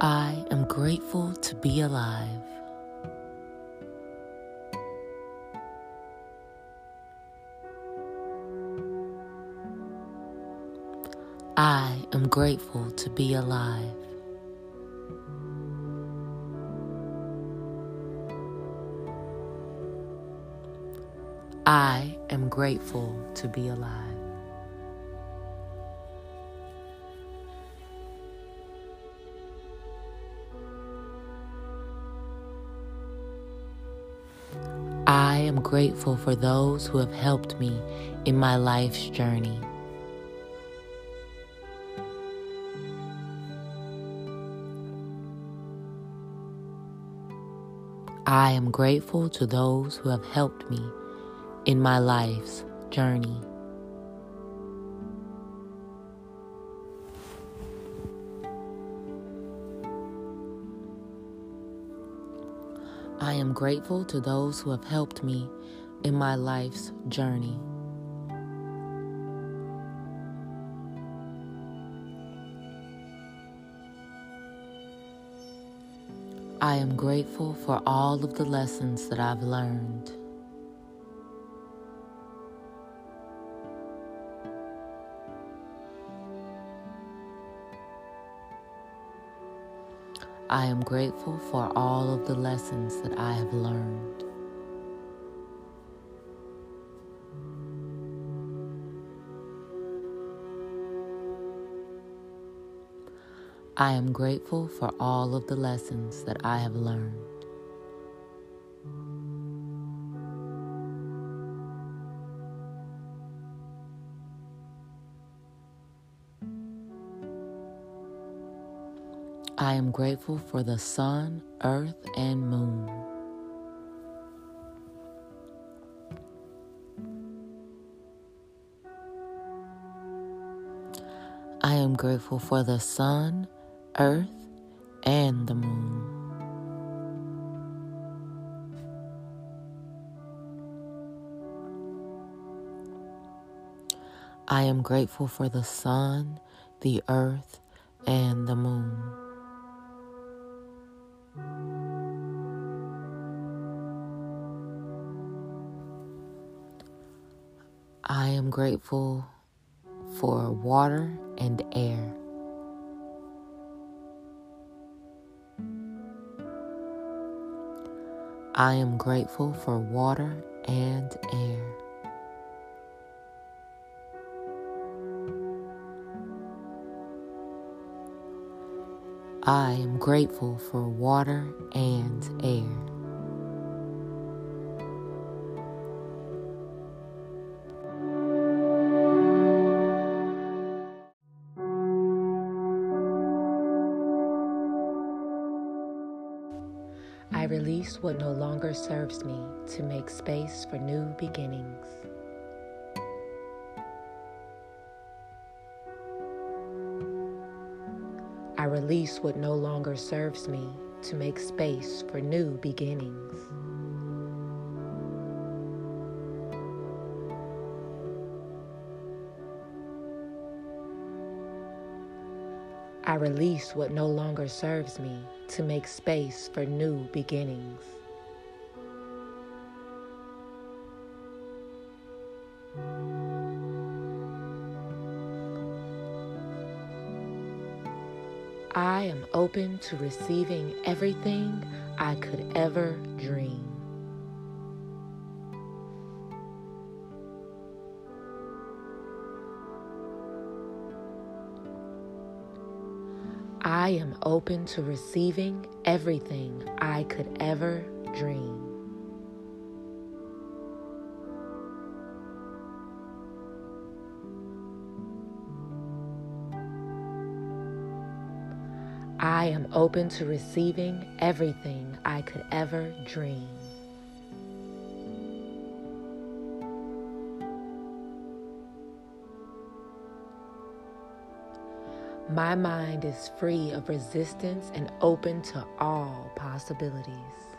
I am grateful to be alive. I am grateful to be alive. I am grateful to be alive. Grateful for those who have helped me in my life's journey. I am grateful to those who have helped me in my life's journey. I am grateful to those who have helped me in my life's journey. I am grateful for all of the lessons that I've learned. I am grateful for all of the lessons that I have learned. I am grateful for all of the lessons that I have learned. I am grateful for the sun, earth, and moon. I am grateful for the sun, earth, and the moon. I am grateful for the sun, the earth, and the moon. I am grateful for water and air. I am grateful for water and air. I am grateful for water and air. I release what no longer serves me to make space for new beginnings. I release what no longer serves me to make space for new beginnings. I release what no longer serves me to make space for new beginnings. I am open to receiving everything I could ever dream. I am open to receiving everything I could ever dream. I am open to receiving everything I could ever dream. My mind is free of resistance and open to all possibilities.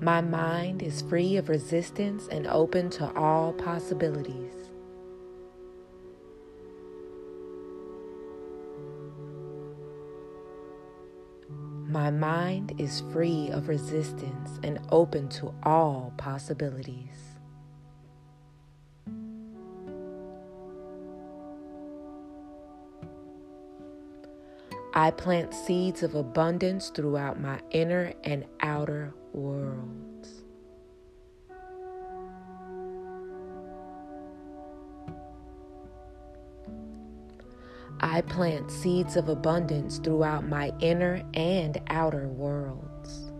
My mind is free of resistance and open to all possibilities. My mind is free of resistance and open to all possibilities. I plant seeds of abundance throughout my inner and outer worlds. I plant seeds of abundance throughout my inner and outer worlds.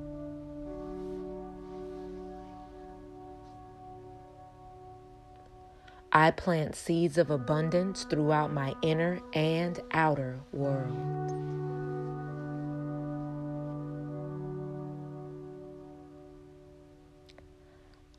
I plant seeds of abundance throughout my inner and outer worlds.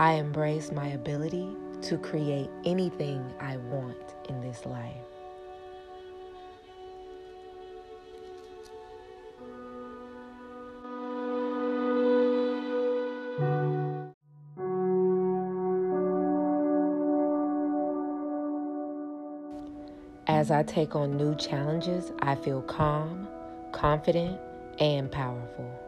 I embrace my ability to create anything I want in this life. As I take on new challenges, I feel calm, confident, and powerful.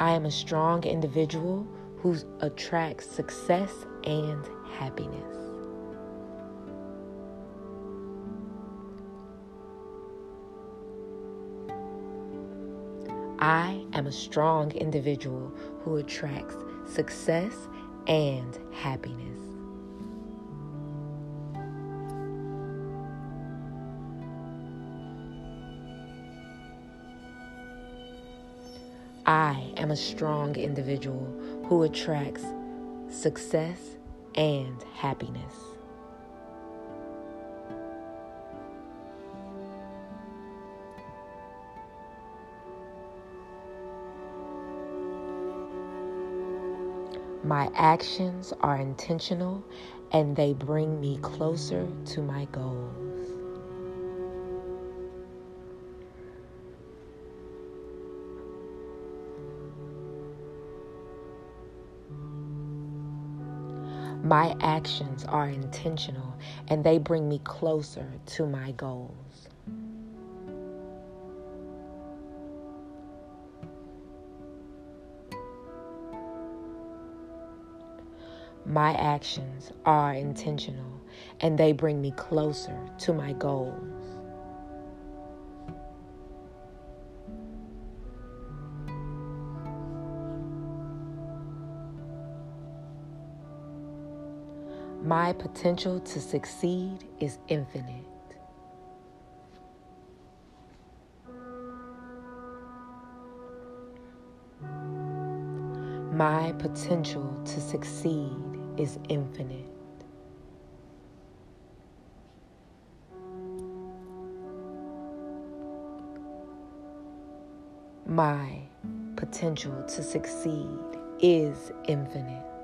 I am a strong individual who attracts success and happiness. I am a strong individual who attracts success and happiness. I am a strong individual who attracts success and happiness. My actions are intentional and they bring me closer to my goals. My actions are intentional and they bring me closer to my goals. My actions are intentional and they bring me closer to my goals. My potential to succeed is infinite. My potential to succeed is infinite. My potential to succeed is infinite.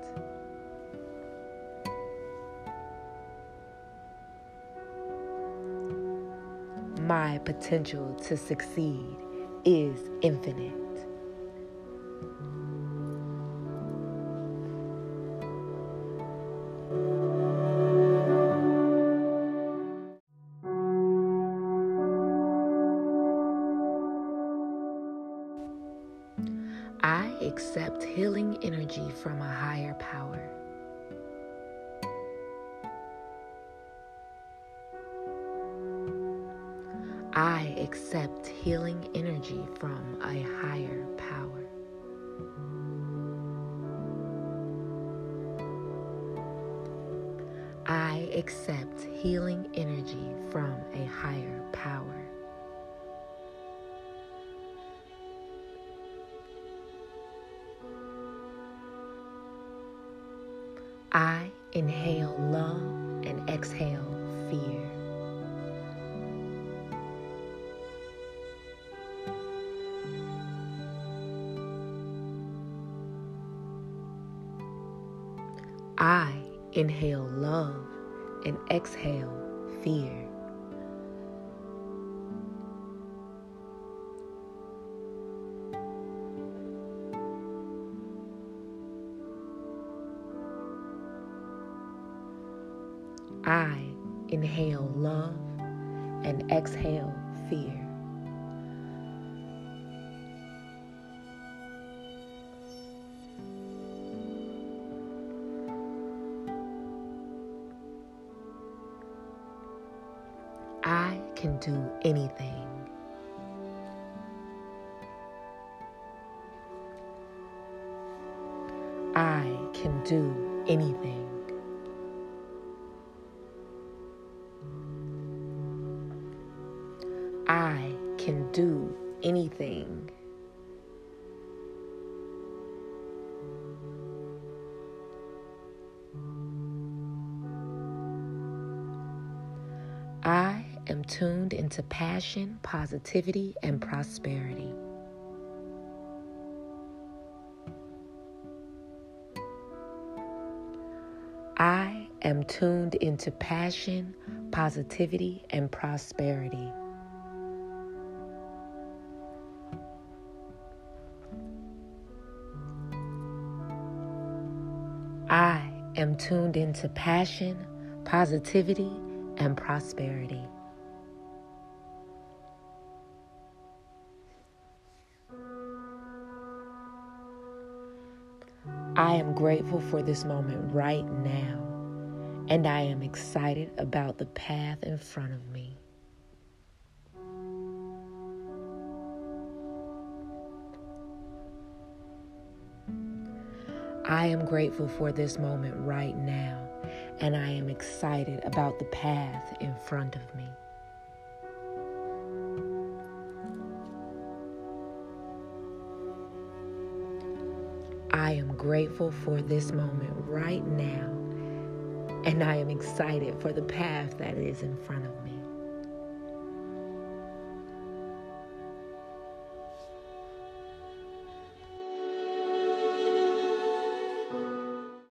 my potential to succeed is infinite. I accept healing energy from a higher power. I accept healing energy from a higher power. I accept healing energy from a higher power. I I inhale love and exhale fear. I inhale love and exhale fear. Can do anything. I can do anything. I can do anything. Tuned into passion, positivity, and prosperity. I am tuned into passion, positivity, and prosperity. I am tuned into passion, positivity, and prosperity. I am grateful for this moment right now, and I am excited about the path in front of me. I am grateful for this moment right now, and I am excited about the path in front of me. I am grateful for this moment right now, and I am excited for the path that is in front of me.